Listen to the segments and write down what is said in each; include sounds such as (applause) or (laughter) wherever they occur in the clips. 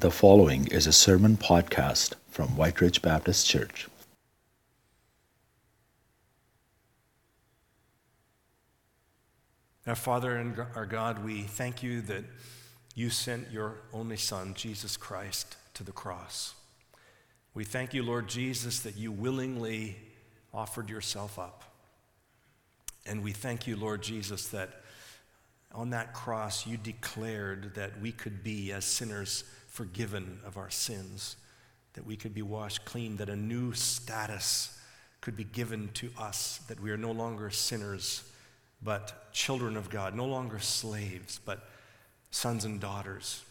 The following is a sermon podcast from White Ridge Baptist Church. Our Father and our God, we thank you that you sent your only Son, Jesus Christ, to the cross. We thank you, Lord Jesus, that you willingly offered yourself up. And we thank you, Lord Jesus, that on that cross you declared that we could be, as sinners, forgiven of our sins, that we could be washed clean, that a new status could be given to us, that we are no longer sinners, but children of God, no longer slaves, but sons and daughters.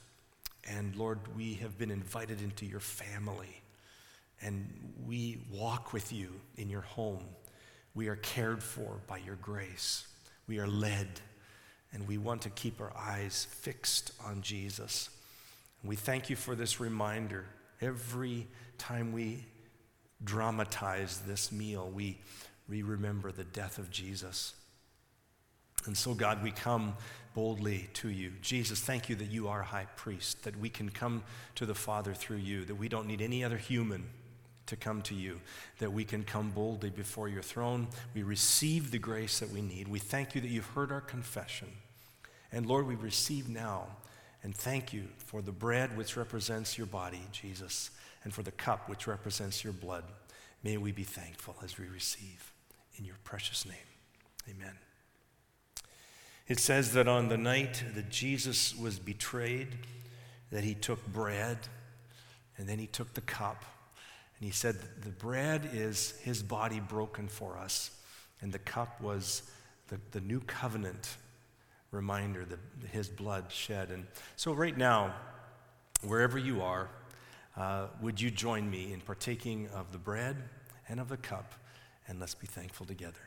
And Lord, we have been invited into your family, and we walk with you in your home. We are cared for by your grace. We are led, and we want to keep our eyes fixed on Jesus. We thank you for this reminder. Every time we dramatize this meal, we, we remember the death of Jesus. And so, God, we come boldly to you. Jesus, thank you that you are high priest, that we can come to the Father through you, that we don't need any other human to come to you, that we can come boldly before your throne. We receive the grace that we need. We thank you that you've heard our confession. And Lord, we receive now and thank you for the bread which represents your body, Jesus, and for the cup which represents your blood. May we be thankful as we receive. In your precious name, amen. It says that on the night that Jesus was betrayed, that he took bread and then he took the cup and he said, The bread is his body broken for us, and the cup was the, the new covenant reminder, that his blood shed. And so, right now, wherever you are, uh, would you join me in partaking of the bread and of the cup? And let's be thankful together.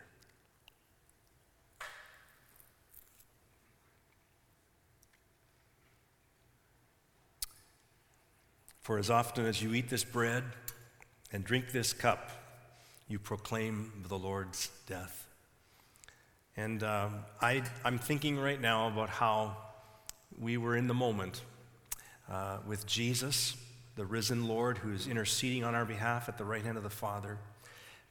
For as often as you eat this bread and drink this cup, you proclaim the Lord's death. And um, I, I'm thinking right now about how we were in the moment uh, with Jesus, the risen Lord, who's interceding on our behalf at the right hand of the Father.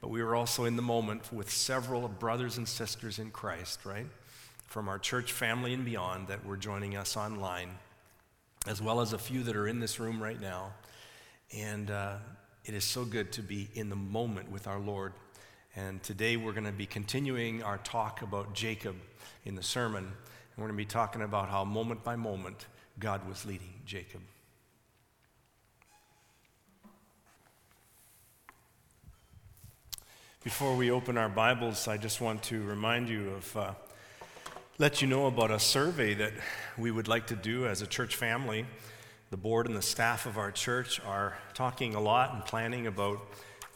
But we were also in the moment with several brothers and sisters in Christ, right? From our church family and beyond that were joining us online as well as a few that are in this room right now. And uh, it is so good to be in the moment with our Lord. And today we're going to be continuing our talk about Jacob in the sermon. And we're going to be talking about how moment by moment God was leading Jacob. Before we open our Bibles, I just want to remind you of uh, let you know about a survey that we would like to do as a church family. The board and the staff of our church are talking a lot and planning about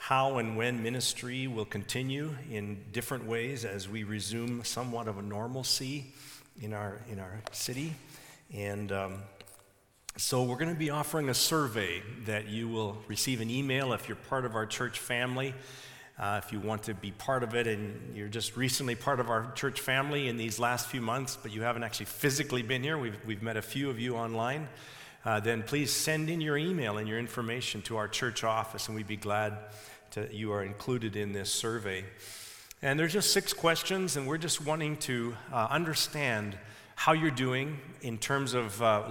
how and when ministry will continue in different ways as we resume somewhat of a normalcy in our, in our city. And um, so we're going to be offering a survey that you will receive an email if you're part of our church family. Uh, if you want to be part of it and you're just recently part of our church family in these last few months, but you haven't actually physically been here, we've, we've met a few of you online, uh, then please send in your email and your information to our church office, and we'd be glad to, you are included in this survey. And there's just six questions, and we're just wanting to uh, understand how you're doing in terms of uh,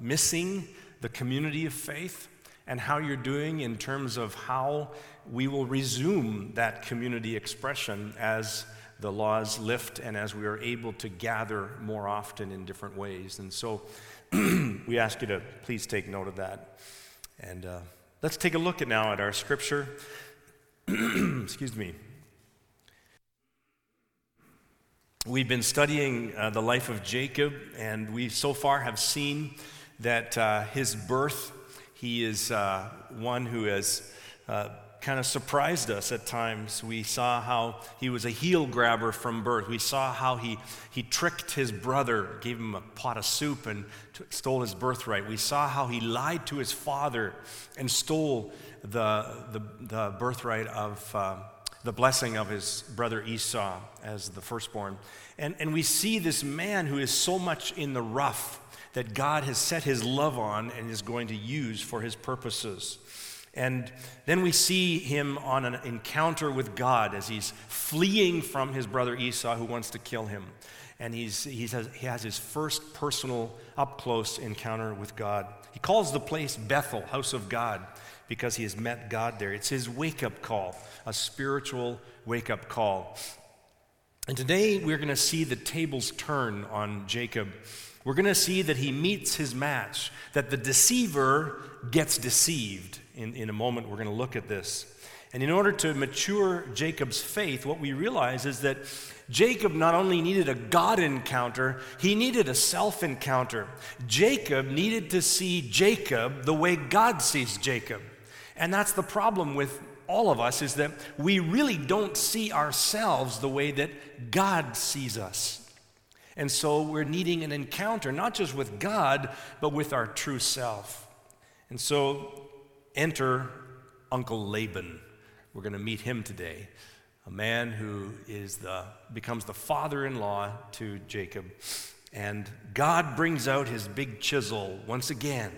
missing the community of faith and how you're doing in terms of how we will resume that community expression as the laws lift and as we are able to gather more often in different ways. And so (clears throat) we ask you to please take note of that. And uh, let's take a look at now at our scripture. (clears throat) Excuse me. We've been studying uh, the life of Jacob, and we so far have seen that uh, his birth, he is uh, one who has uh, kind of surprised us at times. We saw how he was a heel grabber from birth. We saw how he, he tricked his brother, gave him a pot of soup, and t- stole his birthright. We saw how he lied to his father and stole the, the, the birthright of uh, the blessing of his brother Esau as the firstborn. And, and we see this man who is so much in the rough that God has set his love on and is going to use for his purposes. And then we see him on an encounter with God as he's fleeing from his brother Esau who wants to kill him. And he's, he, has, he has his first personal, up close encounter with God. He calls the place Bethel, house of God, because he has met God there. It's his wake up call, a spiritual wake up call. And today we're going to see the tables turn on Jacob. We're going to see that he meets his match, that the deceiver gets deceived. In, in a moment, we're going to look at this. And in order to mature Jacob's faith, what we realize is that Jacob not only needed a God encounter, he needed a self encounter. Jacob needed to see Jacob the way God sees Jacob. And that's the problem with all of us is that we really don't see ourselves the way that God sees us. And so we're needing an encounter, not just with God, but with our true self. And so enter Uncle Laban. We're going to meet him today, a man who is the, becomes the father in law to Jacob. And God brings out his big chisel once again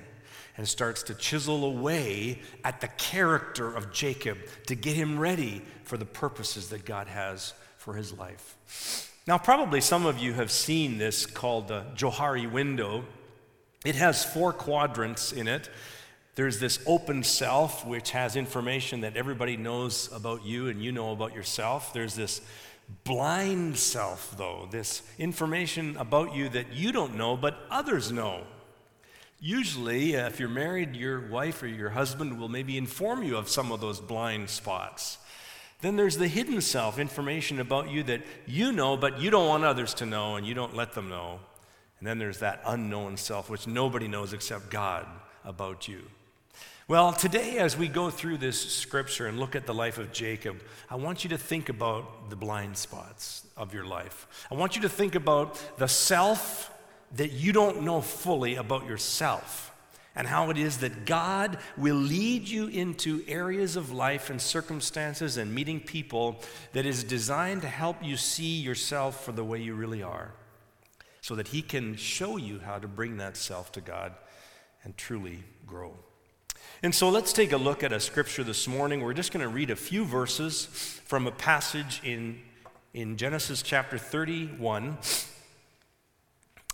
and starts to chisel away at the character of Jacob to get him ready for the purposes that God has for his life. Now, probably some of you have seen this called the Johari window. It has four quadrants in it. There's this open self, which has information that everybody knows about you and you know about yourself. There's this blind self, though, this information about you that you don't know, but others know. Usually, uh, if you're married, your wife or your husband will maybe inform you of some of those blind spots. Then there's the hidden self, information about you that you know, but you don't want others to know and you don't let them know. And then there's that unknown self, which nobody knows except God about you. Well, today, as we go through this scripture and look at the life of Jacob, I want you to think about the blind spots of your life. I want you to think about the self that you don't know fully about yourself and how it is that God will lead you into areas of life and circumstances and meeting people that is designed to help you see yourself for the way you really are so that He can show you how to bring that self to God and truly grow. And so let's take a look at a scripture this morning. We're just going to read a few verses from a passage in, in Genesis chapter 31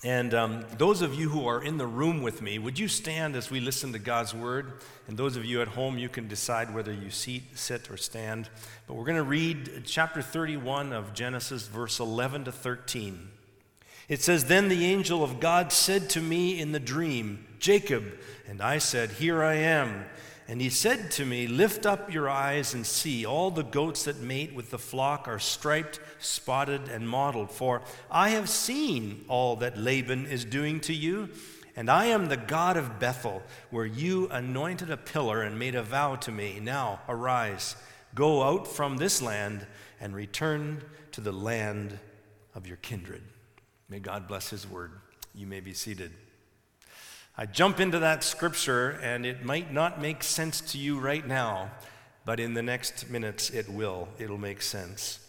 and um, those of you who are in the room with me, would you stand as we listen to God's word? And those of you at home, you can decide whether you seat, sit, or stand. But we're going to read chapter 31 of Genesis, verse 11 to 13. It says, Then the angel of God said to me in the dream, Jacob. And I said, Here I am. And he said to me, Lift up your eyes and see. All the goats that mate with the flock are striped, spotted, and mottled. For I have seen all that Laban is doing to you. And I am the God of Bethel, where you anointed a pillar and made a vow to me. Now arise, go out from this land, and return to the land of your kindred. May God bless his word. You may be seated. I jump into that scripture, and it might not make sense to you right now, but in the next minutes it will. It'll make sense.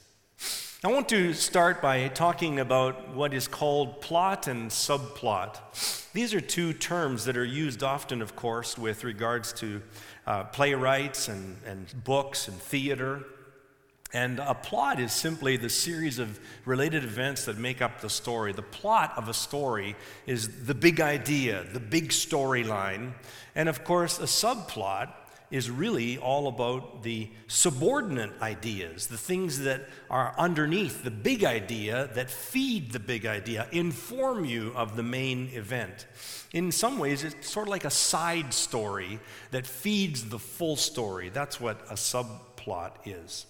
I want to start by talking about what is called plot and subplot. These are two terms that are used often, of course, with regards to uh, playwrights and, and books and theater. And a plot is simply the series of related events that make up the story. The plot of a story is the big idea, the big storyline. And of course, a subplot is really all about the subordinate ideas, the things that are underneath the big idea that feed the big idea, inform you of the main event. In some ways, it's sort of like a side story that feeds the full story. That's what a subplot is.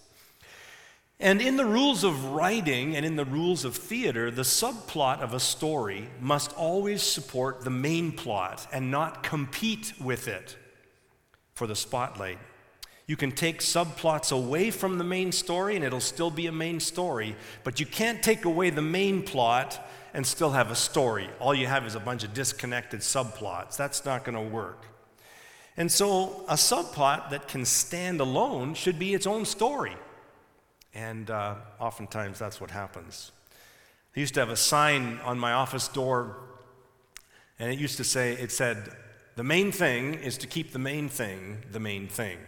And in the rules of writing and in the rules of theater, the subplot of a story must always support the main plot and not compete with it for the spotlight. You can take subplots away from the main story and it'll still be a main story, but you can't take away the main plot and still have a story. All you have is a bunch of disconnected subplots. That's not going to work. And so, a subplot that can stand alone should be its own story. And uh, oftentimes that's what happens. I used to have a sign on my office door, And it used to say, it said, the main thing is to keep the main thing the main thing.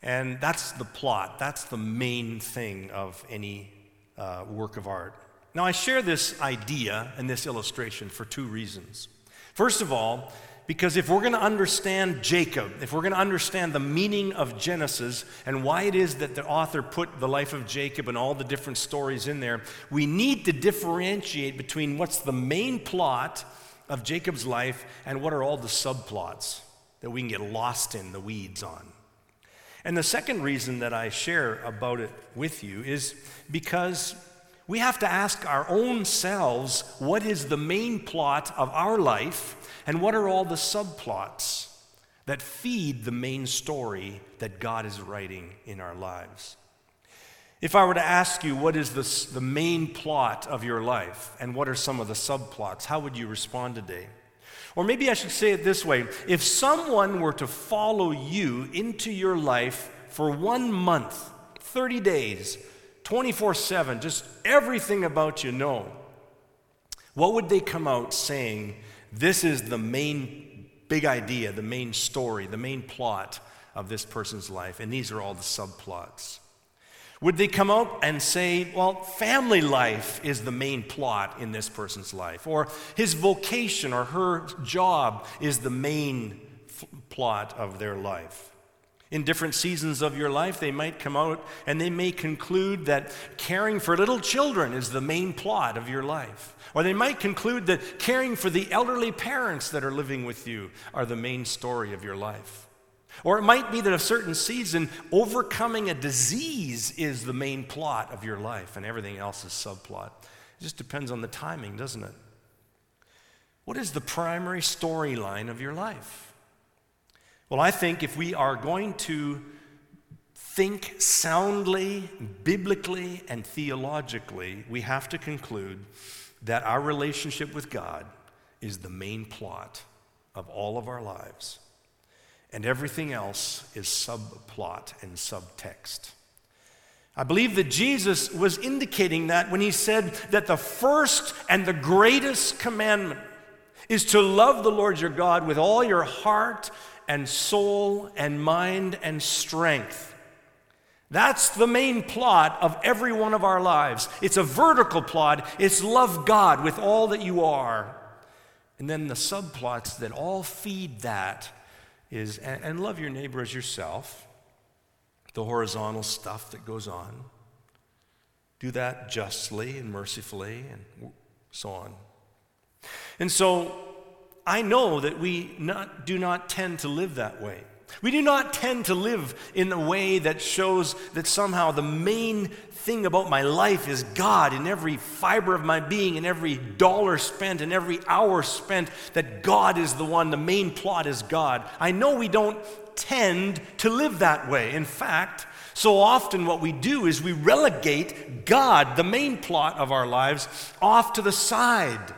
And that's the plot, that's the main thing of any uh, work of art. Now, I share this idea and this illustration for two reasons. First of all, because if we're going to understand Jacob, if we're going to understand the meaning of Genesis and why it is that the author put the life of Jacob and all the different stories in there, we need to differentiate between what's the main plot of Jacob's life and what are all the subplots that we can get lost in the weeds on. And the second reason that I share about it with you is because we have to ask our own selves what is the main plot of our life and what are all the subplots that feed the main story that God is writing in our lives. If I were to ask you what is the, the main plot of your life and what are some of the subplots, how would you respond today? Or maybe I should say it this way if someone were to follow you into your life for one month, 30 days, 24 7, just everything about you know, what would they come out saying? This is the main big idea, the main story, the main plot of this person's life, and these are all the subplots. Would they come out and say, well, family life is the main plot in this person's life, or his vocation or her job is the main f- plot of their life? In different seasons of your life, they might come out and they may conclude that caring for little children is the main plot of your life. Or they might conclude that caring for the elderly parents that are living with you are the main story of your life. Or it might be that a certain season, overcoming a disease is the main plot of your life and everything else is subplot. It just depends on the timing, doesn't it? What is the primary storyline of your life? Well, I think if we are going to think soundly, biblically, and theologically, we have to conclude that our relationship with God is the main plot of all of our lives. And everything else is subplot and subtext. I believe that Jesus was indicating that when he said that the first and the greatest commandment is to love the Lord your God with all your heart and soul and mind and strength. That's the main plot of every one of our lives. It's a vertical plot. It's love God with all that you are. And then the subplots that all feed that is, and, and love your neighbor as yourself, the horizontal stuff that goes on. Do that justly and mercifully and so on. And so I know that we not, do not tend to live that way. We do not tend to live in a way that shows that somehow the main thing about my life is God in every fiber of my being, in every dollar spent, in every hour spent, that God is the one, the main plot is God. I know we don't tend to live that way. In fact, so often what we do is we relegate God, the main plot of our lives, off to the side.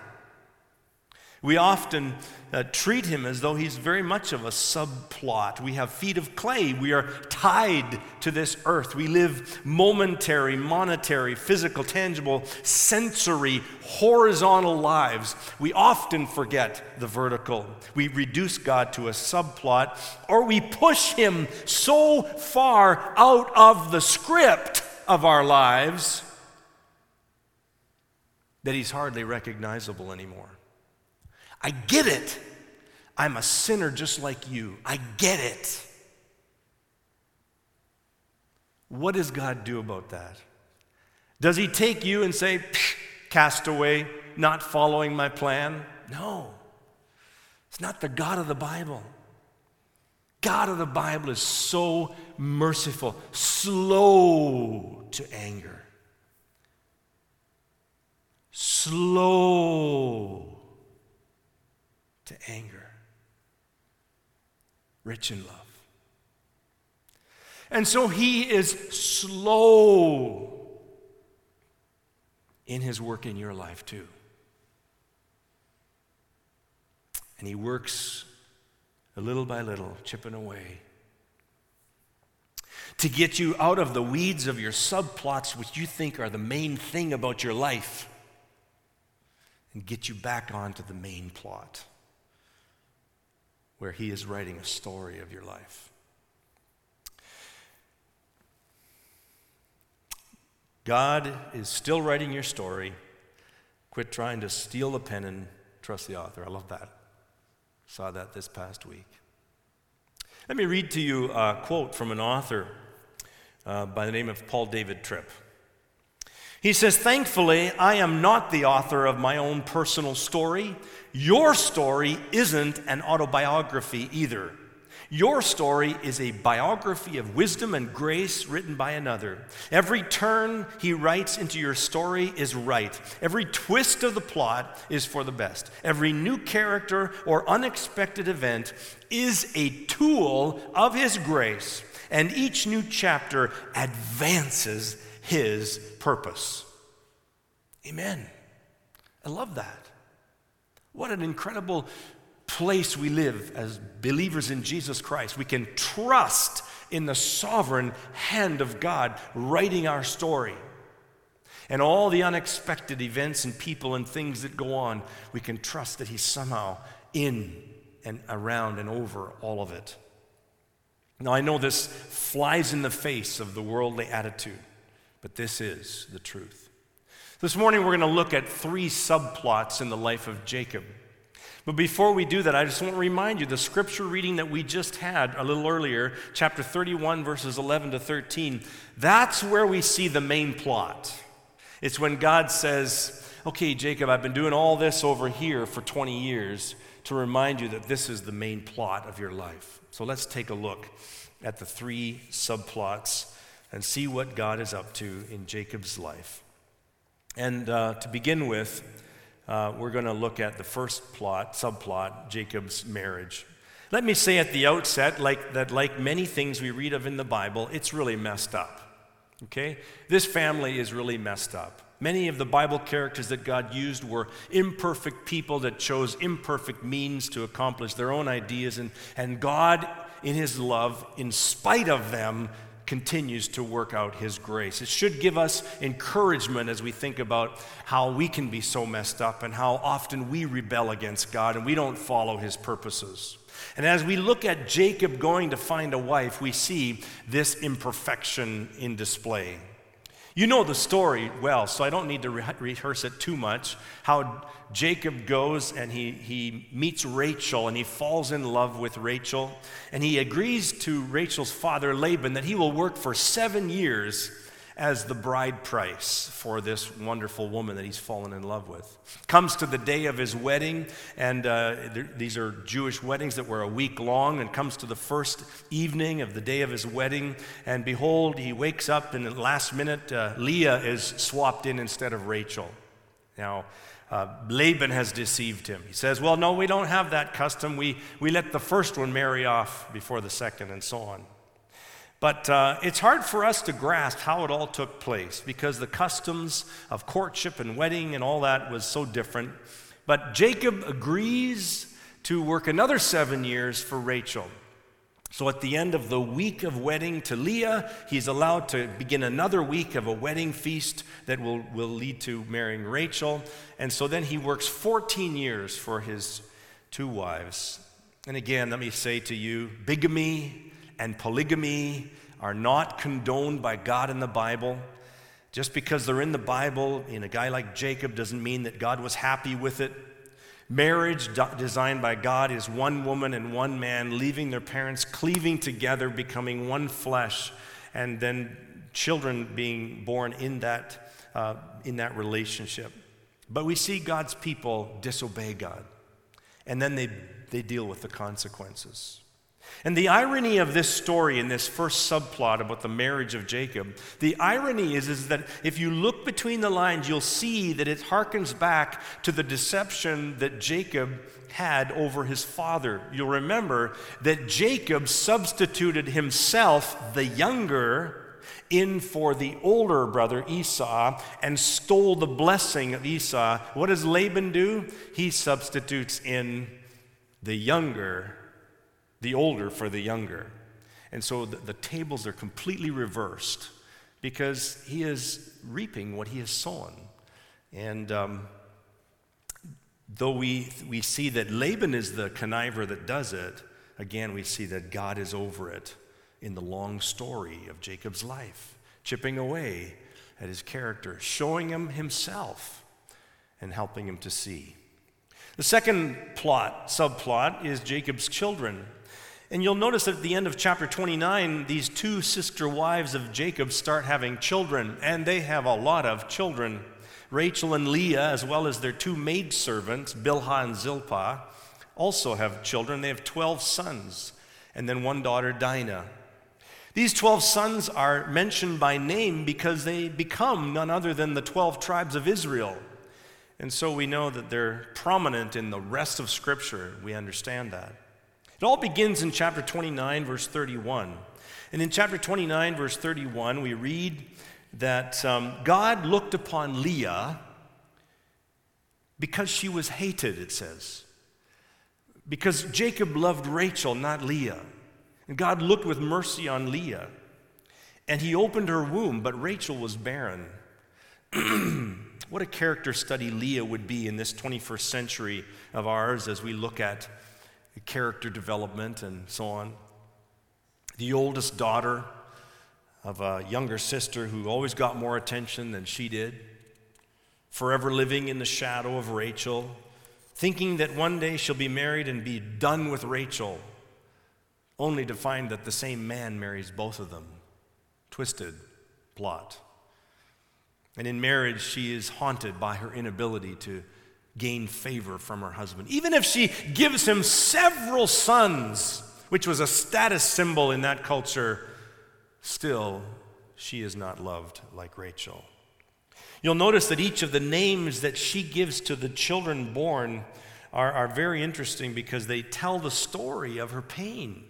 We often uh, treat him as though he's very much of a subplot. We have feet of clay. We are tied to this earth. We live momentary, monetary, physical, tangible, sensory, horizontal lives. We often forget the vertical. We reduce God to a subplot, or we push him so far out of the script of our lives that he's hardly recognizable anymore. I get it. I'm a sinner just like you. I get it. What does God do about that? Does He take you and say, cast away, not following my plan? No. It's not the God of the Bible. God of the Bible is so merciful, slow to anger, slow to anger, rich in love. And so he is slow in his work in your life, too. And he works a little by little, chipping away to get you out of the weeds of your subplots, which you think are the main thing about your life and get you back onto the main plot where He is writing a story of your life. God is still writing your story. Quit trying to steal the pen and trust the author. I love that. Saw that this past week. Let me read to you a quote from an author uh, by the name of Paul David Tripp. He says, Thankfully, I am not the author of my own personal story. Your story isn't an autobiography either. Your story is a biography of wisdom and grace written by another. Every turn he writes into your story is right. Every twist of the plot is for the best. Every new character or unexpected event is a tool of his grace, and each new chapter advances his purpose. Amen. I love that. What an incredible place we live as believers in Jesus Christ. We can trust in the sovereign hand of God writing our story. And all the unexpected events and people and things that go on, we can trust that He's somehow in and around and over all of it. Now, I know this flies in the face of the worldly attitude, but this is the truth. This morning, we're going to look at three subplots in the life of Jacob. But before we do that, I just want to remind you the scripture reading that we just had a little earlier, chapter 31, verses 11 to 13, that's where we see the main plot. It's when God says, Okay, Jacob, I've been doing all this over here for 20 years to remind you that this is the main plot of your life. So let's take a look at the three subplots and see what God is up to in Jacob's life. And uh, to begin with, uh, we're going to look at the first plot, subplot, Jacob's marriage. Let me say at the outset, like that, like many things we read of in the Bible, it's really messed up. Okay, this family is really messed up. Many of the Bible characters that God used were imperfect people that chose imperfect means to accomplish their own ideas, and, and God, in His love, in spite of them, continues to work out His grace. It should give us encouragement as we think about how we can be so messed up and how often we rebel against God and we don't follow His purposes. And as we look at Jacob going to find a wife, we see this imperfection in display. You know the story well, so I don't need to re- rehearse it too much. How Jacob goes and he, he meets Rachel and he falls in love with Rachel. And he agrees to Rachel's father, Laban, that he will work for seven years as the bride price for this wonderful woman that he's fallen in love with. Comes to the day of his wedding, and uh, these are Jewish weddings that were a week long, and comes to the first evening of the day of his wedding, and behold, he wakes up, and at the last minute, uh, Leah is swapped in instead of Rachel. Now, uh, Laban has deceived him. He says, Well, no, we don't have that custom. We, we let the first one marry off before the second, and so on. But uh, it's hard for us to grasp how it all took place because the customs of courtship and wedding and all that was so different. But Jacob agrees to work another seven years for Rachel. So at the end of the week of wedding to Leah, he's allowed to begin another week of a wedding feast that will, will lead to marrying Rachel. And so then he works 14 years for his two wives. And again, let me say to you bigamy and polygamy are not condoned by God in the Bible. Just because they're in the Bible in a guy like Jacob doesn't mean that God was happy with it. Marriage designed by God is one woman and one man leaving their parents, cleaving together, becoming one flesh, and then children being born in that, uh, in that relationship. But we see God's people disobey God, and then they, they deal with the consequences. And the irony of this story in this first subplot about the marriage of Jacob, the irony is, is that if you look between the lines, you'll see that it harkens back to the deception that Jacob had over his father. You'll remember that Jacob substituted himself, the younger, in for the older brother Esau and stole the blessing of Esau. What does Laban do? He substitutes in the younger the older for the younger. And so the, the, tables are completely reversed because he is reaping what he has sown. And um, though we, we see that Laban is the conniver that does it, again, we see that God is over it in the long story of Jacob's life, chipping away at his character, showing him himself, and helping him to see. The second plot, subplot, is Jacob's children. And you'll notice at the end of chapter 29, these two sister wives of Jacob start having children, and they have a lot of children. Rachel and Leah, as well as their two maidservants, Bilhah and Zilpah, also have children. They have 12 sons, and then one daughter, Dinah. These 12 sons are mentioned by name because they become none other than the 12 tribes of Israel. And so we know that they're prominent in the rest of Scripture. We understand that. It all begins in chapter 29, verse 31. And in chapter 29, verse 31, we read that um, God looked upon Leah because she was hated, it says. Because Jacob loved Rachel, not Leah. And God looked with mercy on Leah. And he opened her womb, but Rachel was barren. (clears throat) what a character study Leah would be in this 21st century of ours as we look at character development and so on. The oldest daughter of a younger sister who always got more attention than she did, forever living in the shadow of Rachel, thinking that one day she'll be married and be done with Rachel, only to find that the same man marries both of them. Twisted plot. And in marriage, she is haunted by her inability to gain favor from her husband. Even if she gives him several sons, which was a status symbol in that culture, still she is not loved like Rachel. You'll notice that each of the names that she gives to the children born are, are very interesting because they tell the story of her pain.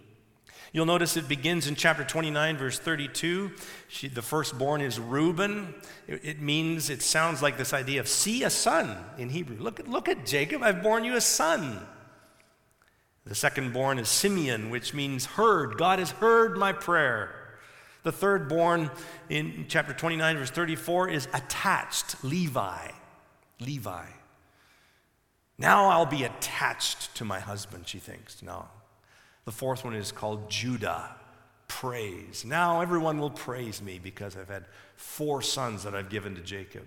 You'll notice it begins in chapter 29, verse 32. She, the firstborn is Reuben. It, it, means, it sounds like this idea of see a son in Hebrew. Look at, look at Jacob, I've borne you a son. The secondborn is Simeon, which means heard. God has heard my prayer. The third born in chapter 29, verse 34 is attached, Levi. Levi. Now I'll be attached to my husband, she thinks. No, the fourth one is called Judah, praise. Now everyone will praise me because I've had four sons that I've given to Jacob.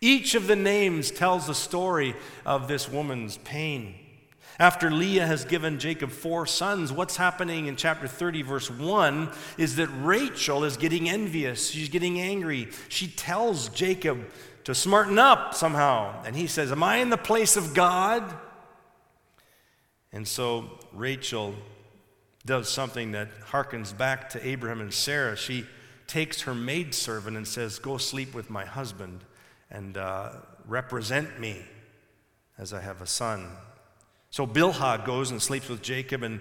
Each of the names tells the story of this woman's pain. After Leah has given Jacob four sons, what's happening in chapter 30, verse 1 is that Rachel is getting envious. She's getting angry. She tells Jacob to smarten up somehow. And he says, Am I in the place of God? And so Rachel does something that harkens back to Abraham and Sarah. She takes her maidservant and says, Go sleep with my husband and uh, represent me as I have a son. So Bilhah goes and sleeps with Jacob, and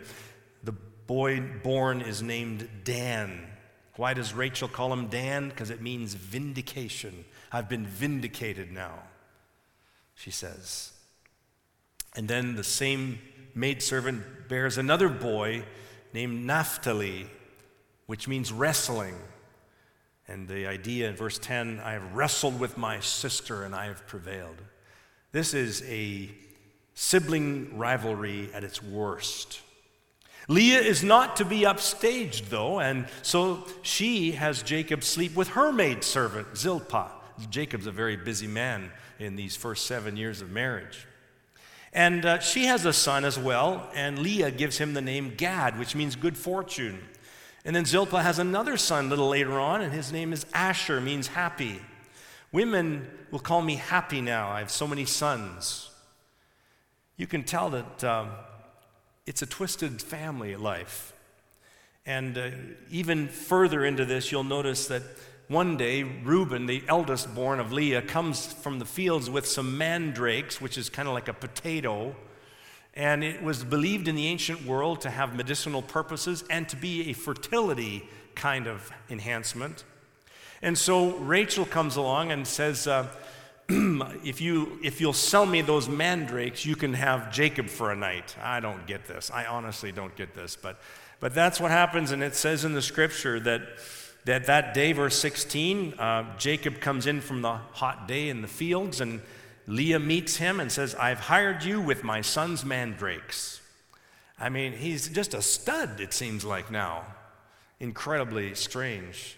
the boy born is named Dan. Why does Rachel call him Dan? Because it means vindication. I've been vindicated now, she says. And then the same maidservant bears another boy named Naphtali, which means wrestling. And the idea in verse 10 I have wrestled with my sister and I have prevailed. This is a sibling rivalry at its worst. Leah is not to be upstaged, though, and so she has Jacob sleep with her maidservant, Zilpah. Jacob's a very busy man in these first seven years of marriage. And uh, she has a son as well, and Leah gives him the name Gad, which means good fortune. And then Zilpah has another son a little later on, and his name is Asher, means happy. Women will call me happy now. I have so many sons. You can tell that um, it's a twisted family life. And uh, even further into this, you'll notice that one day, Reuben, the eldest born of Leah, comes from the fields with some mandrakes, which is kind of like a potato. And it was believed in the ancient world to have medicinal purposes and to be a fertility kind of enhancement. And so Rachel comes along and says, uh, (clears throat) if, you, if you'll sell me those mandrakes, you can have Jacob for a night. I don't get this. I honestly don't get this. But, but that's what happens. And it says in the scripture that that that day, verse 16, uh, Jacob comes in from the hot day in the fields, and Leah meets him and says, I've hired you with my son's mandrakes. I mean, he's just a stud, it seems like now. Incredibly strange.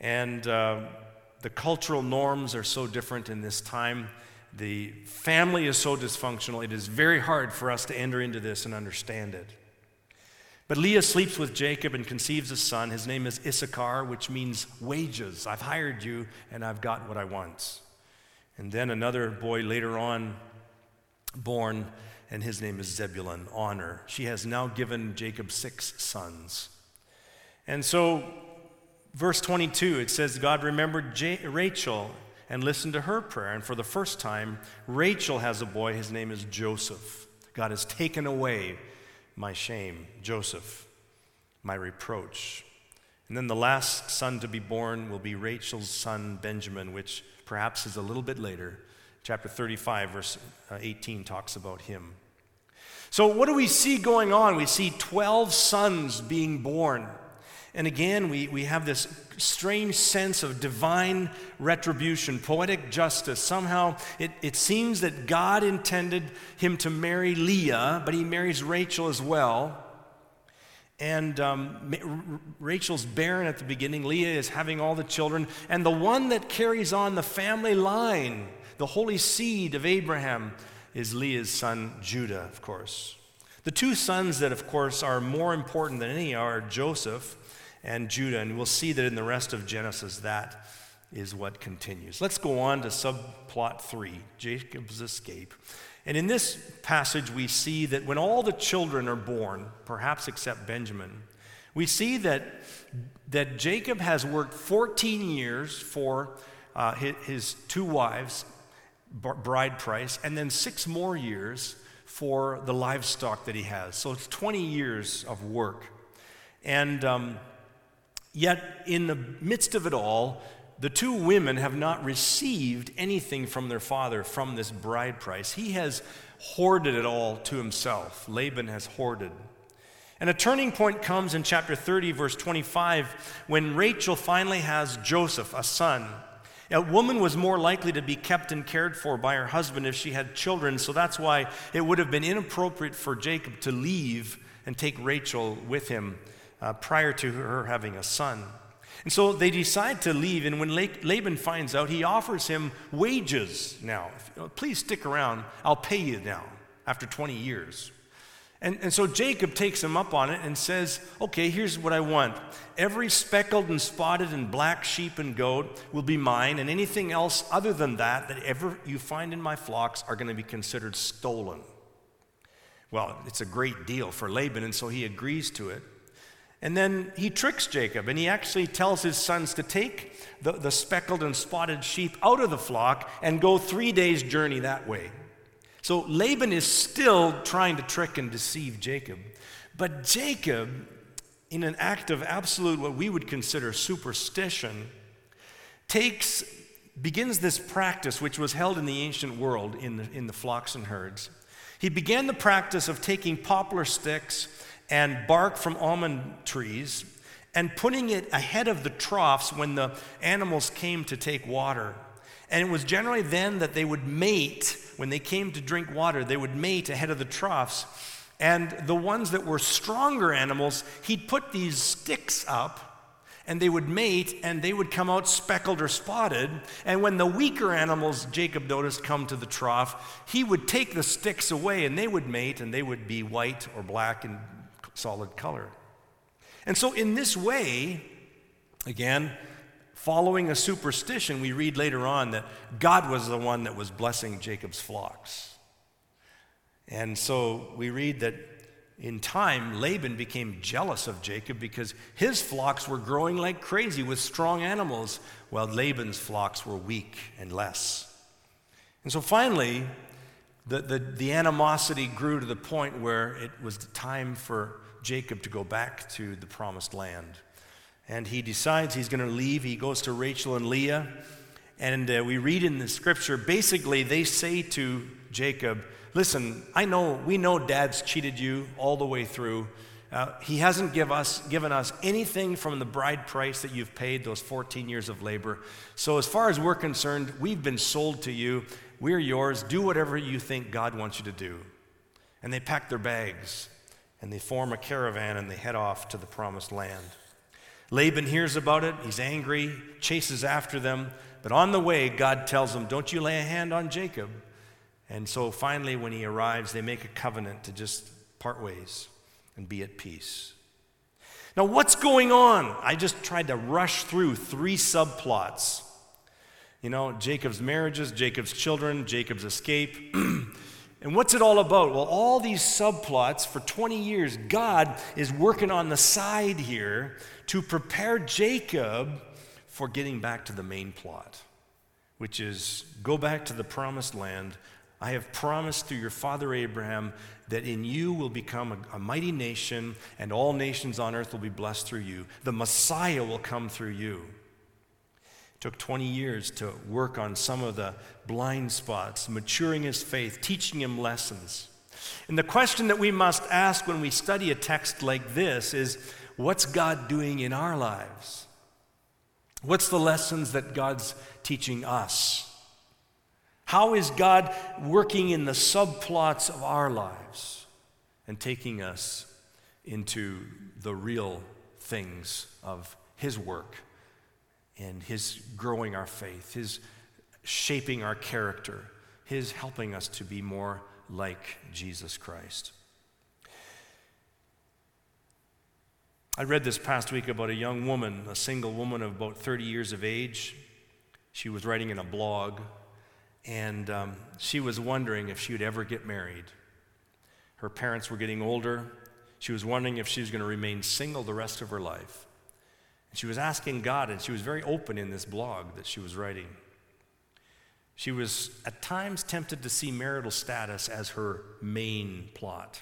And uh, the cultural norms are so different in this time. The family is so dysfunctional, it is very hard for us to enter into this and understand it. But Leah sleeps with Jacob and conceives a son. His name is Issachar, which means wages. I've hired you and I've got what I want. And then another boy later on born, and his name is Zebulun, honor. She has now given Jacob six sons. And so, verse 22, it says, God remembered J- Rachel and listened to her prayer. And for the first time, Rachel has a boy. His name is Joseph. God has taken away my shame, Joseph, my reproach. And then the last son to be born will be Rachel's son, Benjamin, which perhaps is a little bit later. Chapter 35, verse uh, 18 talks about him. So, what do we see going on? We see 12 sons being born. And again, we, we have this strange sense of divine retribution, poetic justice. Somehow it, it seems that God intended him to marry Leah, but he marries Rachel as well. And um, Rachel's barren at the beginning. Leah is having all the children. And the one that carries on the family line, the holy seed of Abraham, is Leah's son Judah, of course. The two sons that, of course, are more important than any are Joseph and Judah. And we'll see that in the rest of Genesis, that is what continues. Let's go on to subplot three Jacob's escape. And in this passage, we see that when all the children are born, perhaps except Benjamin, we see that, that Jacob has worked 14 years for uh, his, his, two wives, bride price, and then six more years for the livestock that he has. So it's 20 years of work. And um, Yet, in the midst of it all, the two women have not received anything from their father from this bride price. He has hoarded it all to himself. Laban has hoarded. And a turning point comes in chapter 30, verse 25, when Rachel finally has Joseph, a son. A woman was more likely to be kept and cared for by her husband if she had children, so that's why it would have been inappropriate for Jacob to leave and take Rachel with him uh, prior to her having a son. And so they decide to leave, and when Laban finds out, he offers him wages now. Please stick around, I'll pay you now after 20 years. And, and so Jacob takes him up on it and says, Okay, here's what I want. Every speckled and spotted and black sheep and goat will be mine, and anything else other than that that ever you find in my flocks are going to be considered stolen. Well, it's a great deal for Laban, and so he agrees to it. And then he tricks Jacob, and he actually tells his sons to take the, the speckled and spotted sheep out of the flock and go three days' journey that way. So Laban is still trying to trick and deceive Jacob. But Jacob, in an act of absolute, what we would consider superstition, takes, begins this practice which was held in the ancient world in the, in the flocks and herds. He began the practice of taking poplar sticks and bark from almond trees and putting it ahead of the troughs when the animals came to take water. And it was generally then that they would mate, when they came to drink water, they would mate ahead of the troughs. And the ones that were stronger animals, he'd put these sticks up and they would mate and they would come out speckled or spotted. And when the weaker animals, Jacob noticed, come to the trough, he would take the sticks away and they would mate and they would be white or black and solid color. And so, in this way, again, following a superstition, we read later on that God was the one that was blessing Jacob's flocks. And so we read that in time, Laban became jealous of Jacob because his flocks were growing like crazy with strong animals, while Laban's flocks were weak and less. And so finally, the, the, the animosity grew to the point where it was time for Jacob to go back to the promised land. And he decides he's going to leave. He goes to Rachel and Leah. And uh, we read in the scripture basically, they say to Jacob, Listen, I know, we know dad's cheated you all the way through. Uh, he hasn't give us, given us anything from the bride price that you've paid, those 14 years of labor. So, as far as we're concerned, we've been sold to you. We're yours. Do whatever you think God wants you to do. And they pack their bags and they form a caravan and they head off to the promised land. Laban hears about it. He's angry, chases after them. But on the way, God tells him, Don't you lay a hand on Jacob. And so finally, when he arrives, they make a covenant to just part ways and be at peace. Now, what's going on? I just tried to rush through three subplots. You know, Jacob's marriages, Jacob's children, Jacob's escape. (clears throat) and what's it all about? Well, all these subplots for 20 years, God is working on the side here to prepare Jacob for getting back to the main plot, which is go back to the promised land. I have promised through your father Abraham that in you will become a, a, mighty nation, and all nations on earth will be blessed through you. The Messiah will come through you. Took 20 years to work on some of the blind spots, maturing his faith, teaching him lessons. And the question that we must ask when we study a text like this is what's God doing in our lives? What's the lessons that God's teaching us? How is God working in the subplots of our lives and taking us into the real things of His work and His growing our faith, His shaping our character, His helping us to be more like Jesus Christ? I read this past week about a young woman, a single woman of about 30 years of age. She was writing in a blog, and um, she was wondering if she would ever get married. Her parents were getting older. She was wondering if she was going to remain single the rest of her life. And she was asking God, and she was very open in this blog that she was writing. She was at times tempted to see marital status as her main plot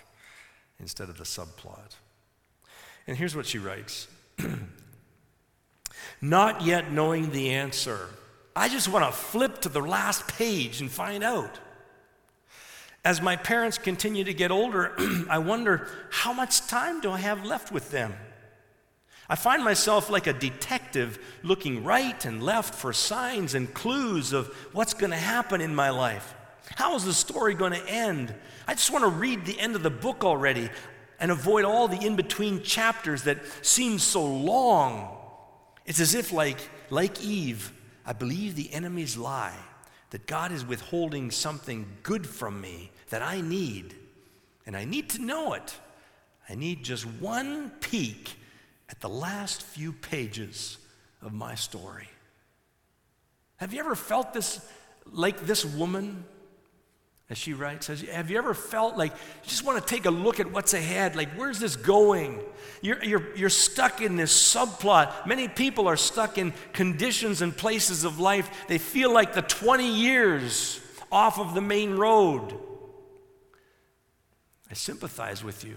instead of the subplot. And here's what she writes (clears throat) Not yet knowing the answer. I just want to flip to the last page and find out. As my parents continue to get older, (clears throat) I wonder how much time do I have left with them? I find myself like a detective looking right and left for signs and clues of what's going to happen in my life. How is the story going to end? I just want to read the end of the book already and avoid all the in between chapters that seem so long. It's as if, like, like Eve, I believe the enemy's lie that God is withholding something good from me that I need, and I need to know it. I need just one peek at the last few pages of my story. Have you ever felt this like this woman? as she writes, have you ever felt like you just want to take a look at what's ahead? Like, where's this going? You're, you're, you're stuck in this subplot. Many people are stuck in conditions and places of life. They feel like the 20 years off of the main road. I sympathize with you.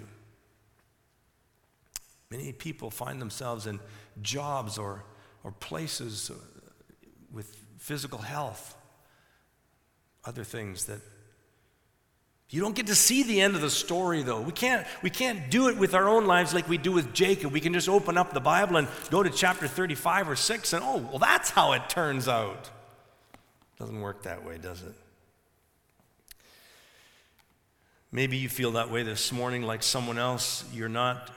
Many people find themselves in jobs or, or places uh, with physical health, other things that you don't get to see the end of the story, though. We can't, we can't do it with our own lives like we do with Jacob. We can just open up the Bible and go to chapter 35 or 6 and, oh, well, that's how it turns out. Doesn't work that way, does it? Maybe you feel that way this morning, like someone else you're not,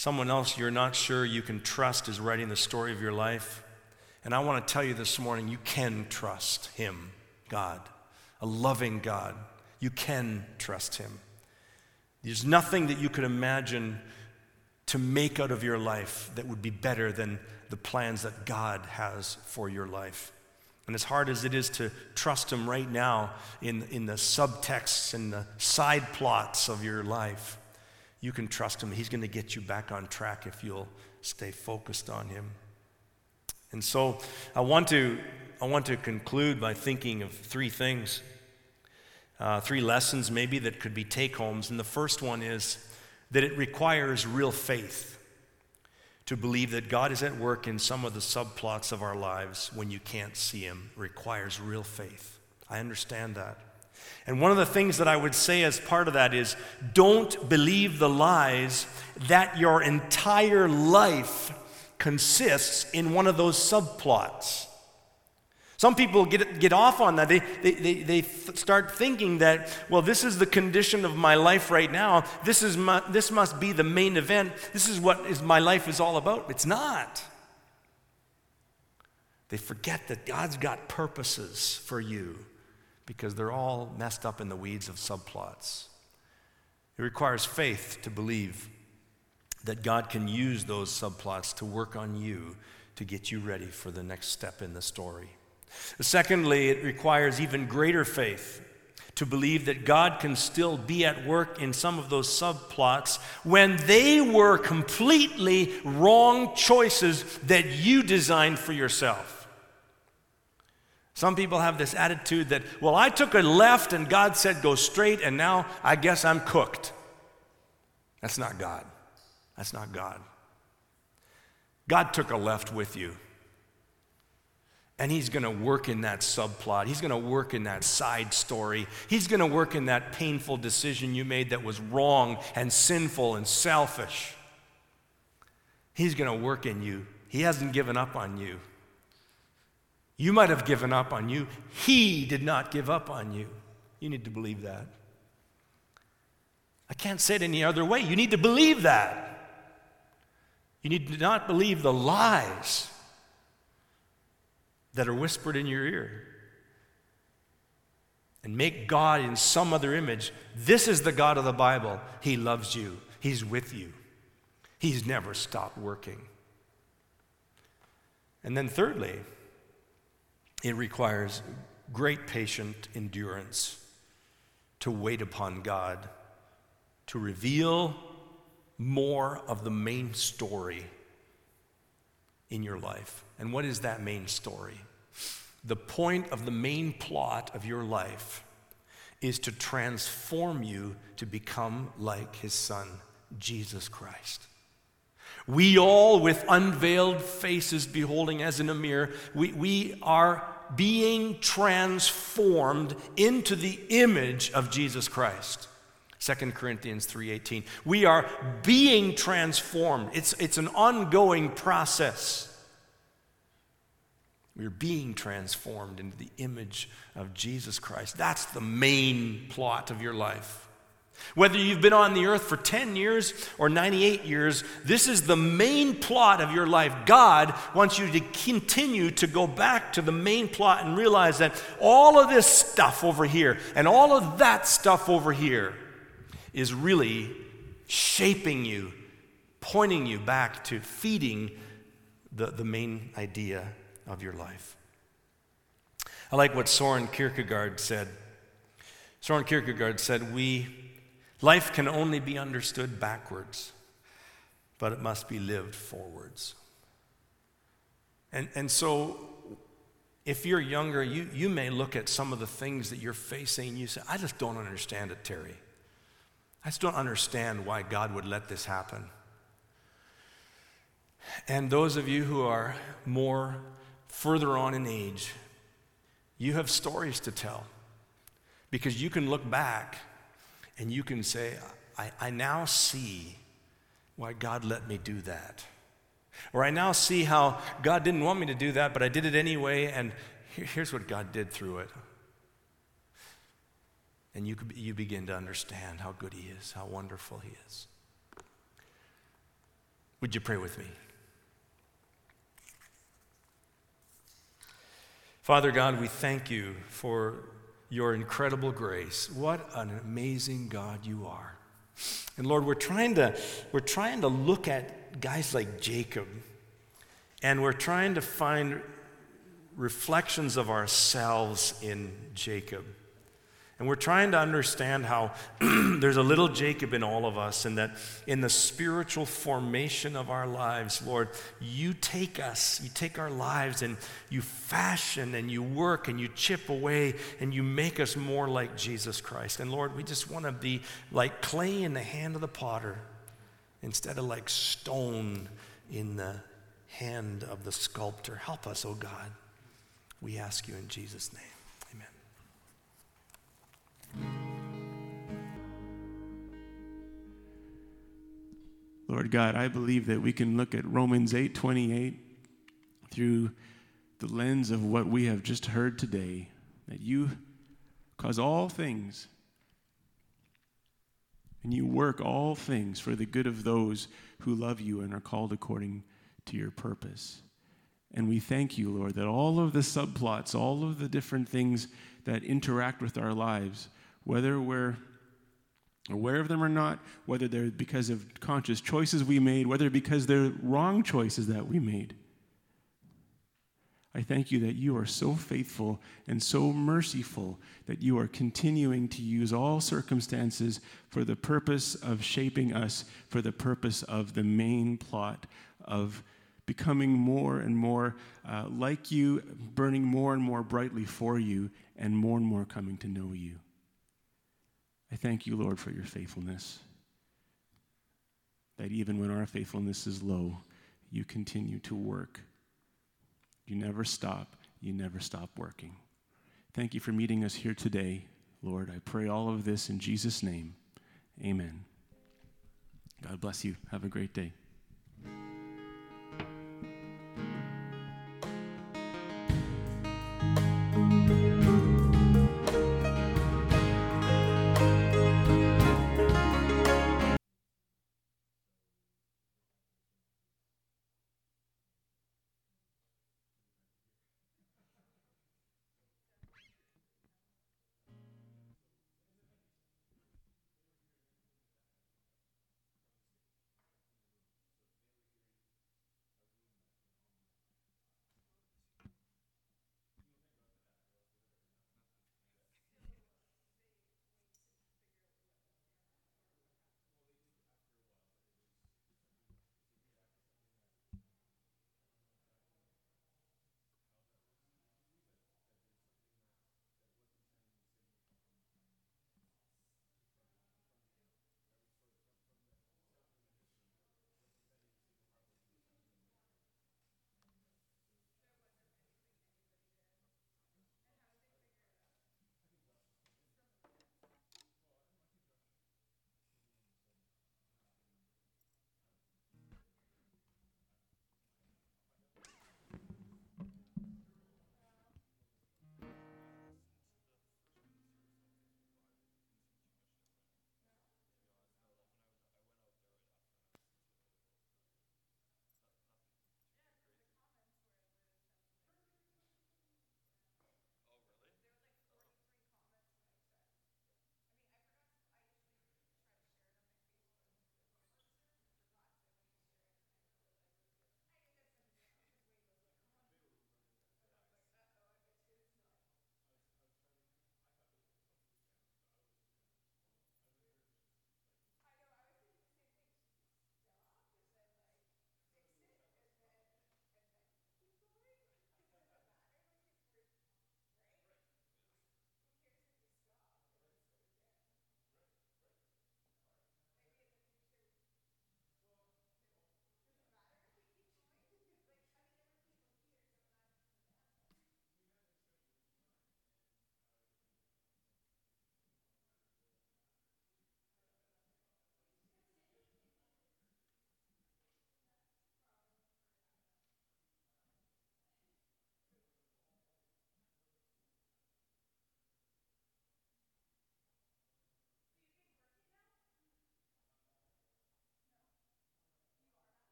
someone else you're not sure you can trust is writing the story of your life. And I want to tell you this morning, you can trust Him, God, a loving God you can trust Him. There's nothing that you could imagine to make out of your life that would be better than the plans that God has for your life. And as hard as it is to trust Him right now in, in the subtexts and the side plots of your life, you can trust Him. He's going to get you back on track if you'll stay focused on Him. And so I want to, I want to conclude by thinking of three things uh, three lessons maybe that could be take homes. And the first one is that it requires real faith to believe that God is at work in some of the subplots of our lives when you can't see Him. Requires real faith. I understand that. And one of the things that I would say as part of that is don't believe the lies that your entire life consists in one of those subplots. Some people get, get off on that. They, they, they, they start thinking that, well, this is the condition of my life right now. This, is my, this must be the main event. This is what is, my life is all about. It's not. They forget that God's got purposes for you because they're all messed up in the weeds of subplots. It requires faith to believe that God can use those subplots to work on you to get you ready for the next step in the story. Secondly, it requires even greater faith to believe that God can still be at work in some of those subplots when they were completely wrong choices that you designed for yourself. Some people have this attitude that, well, I took a left and God said go straight, and now I guess I'm cooked. That's not God. That's not God. God took a left with you. And he's going to work in that subplot. He's going to work in that side story. He's going to work in that painful decision you made that was wrong and sinful and selfish. He's going to work in you. He hasn't given up on you. You might have given up on you. He did not give up on you. You need to believe that. I can't say it any other way. You need to believe that. You need to not believe the lies that are whispered in your ear. And make God in some other image. This is the God of the Bible. He loves you, He's with you, He's never stopped working. And then, thirdly, it requires great patient endurance to wait upon God to reveal more of the main story in your life. And what is that main story? The point of the main plot of your life is to transform you to become like his son, Jesus Christ. We all, with unveiled faces, beholding as in a mirror, we, we are being transformed into the image of Jesus Christ. 2 Corinthians 3:18. We are being transformed. It's, it's an ongoing process. We're being transformed into the image of Jesus Christ. That's the main plot of your life. Whether you've been on the earth for 10 years or 98 years, this is the main plot of your life. God wants you to continue to go back to the main plot and realize that all of this stuff over here and all of that stuff over here is really shaping you, pointing you back to feeding the, the main idea of your life. I like what Soren Kierkegaard said. Soren Kierkegaard said, We, life can only be understood backwards, but it must be lived forwards. And, and so, if you're younger, you, you may look at some of the things that you're facing and you say, I just don't understand it, Terry. I just don't understand why God would let this happen. And those of you who are more further on in age, you have stories to tell because you can look back and you can say, I, I now see why God let me do that. Or I now see how God didn't want me to do that, but I did it anyway, and here's what God did through it. And you, you begin to understand how good He is, how wonderful He is. Would you pray with me? Father God, we thank you for your incredible grace. What an amazing God you are. And Lord, we're trying to, we're trying to look at guys like Jacob, and we're trying to find reflections of ourselves in Jacob. And we're trying to understand how (clears throat) there's a little Jacob in all of us, and that in the spiritual formation of our lives, Lord, you take us, you take our lives, and you fashion and you work and you chip away and you make us more like Jesus Christ. And Lord, we just want to be like clay in the hand of the potter instead of like stone in the hand of the sculptor. Help us, oh God. We ask you in Jesus' name. Lord God, I believe that we can look at Romans 8 28 through the lens of what we have just heard today, that you cause all things and you work all things for the good of those who love you and are called according to your purpose. And we thank you, Lord, that all of the subplots, all of the different things that interact with our lives, whether we're aware of them or not, whether they're because of conscious choices we made, whether because they're wrong choices that we made, I thank you that you are so faithful and so merciful that you are continuing to use all circumstances for the purpose of shaping us, for the purpose of the main plot of becoming more and more uh, like you, burning more and more brightly for you, and more and more coming to know you. I thank you, Lord, for your faithfulness. That even when our faithfulness is low, you continue to work you never stop. You never stop working. Thank you for meeting us here today, Lord. I pray all of this in Jesus' name. Amen. God bless you. Have a great day.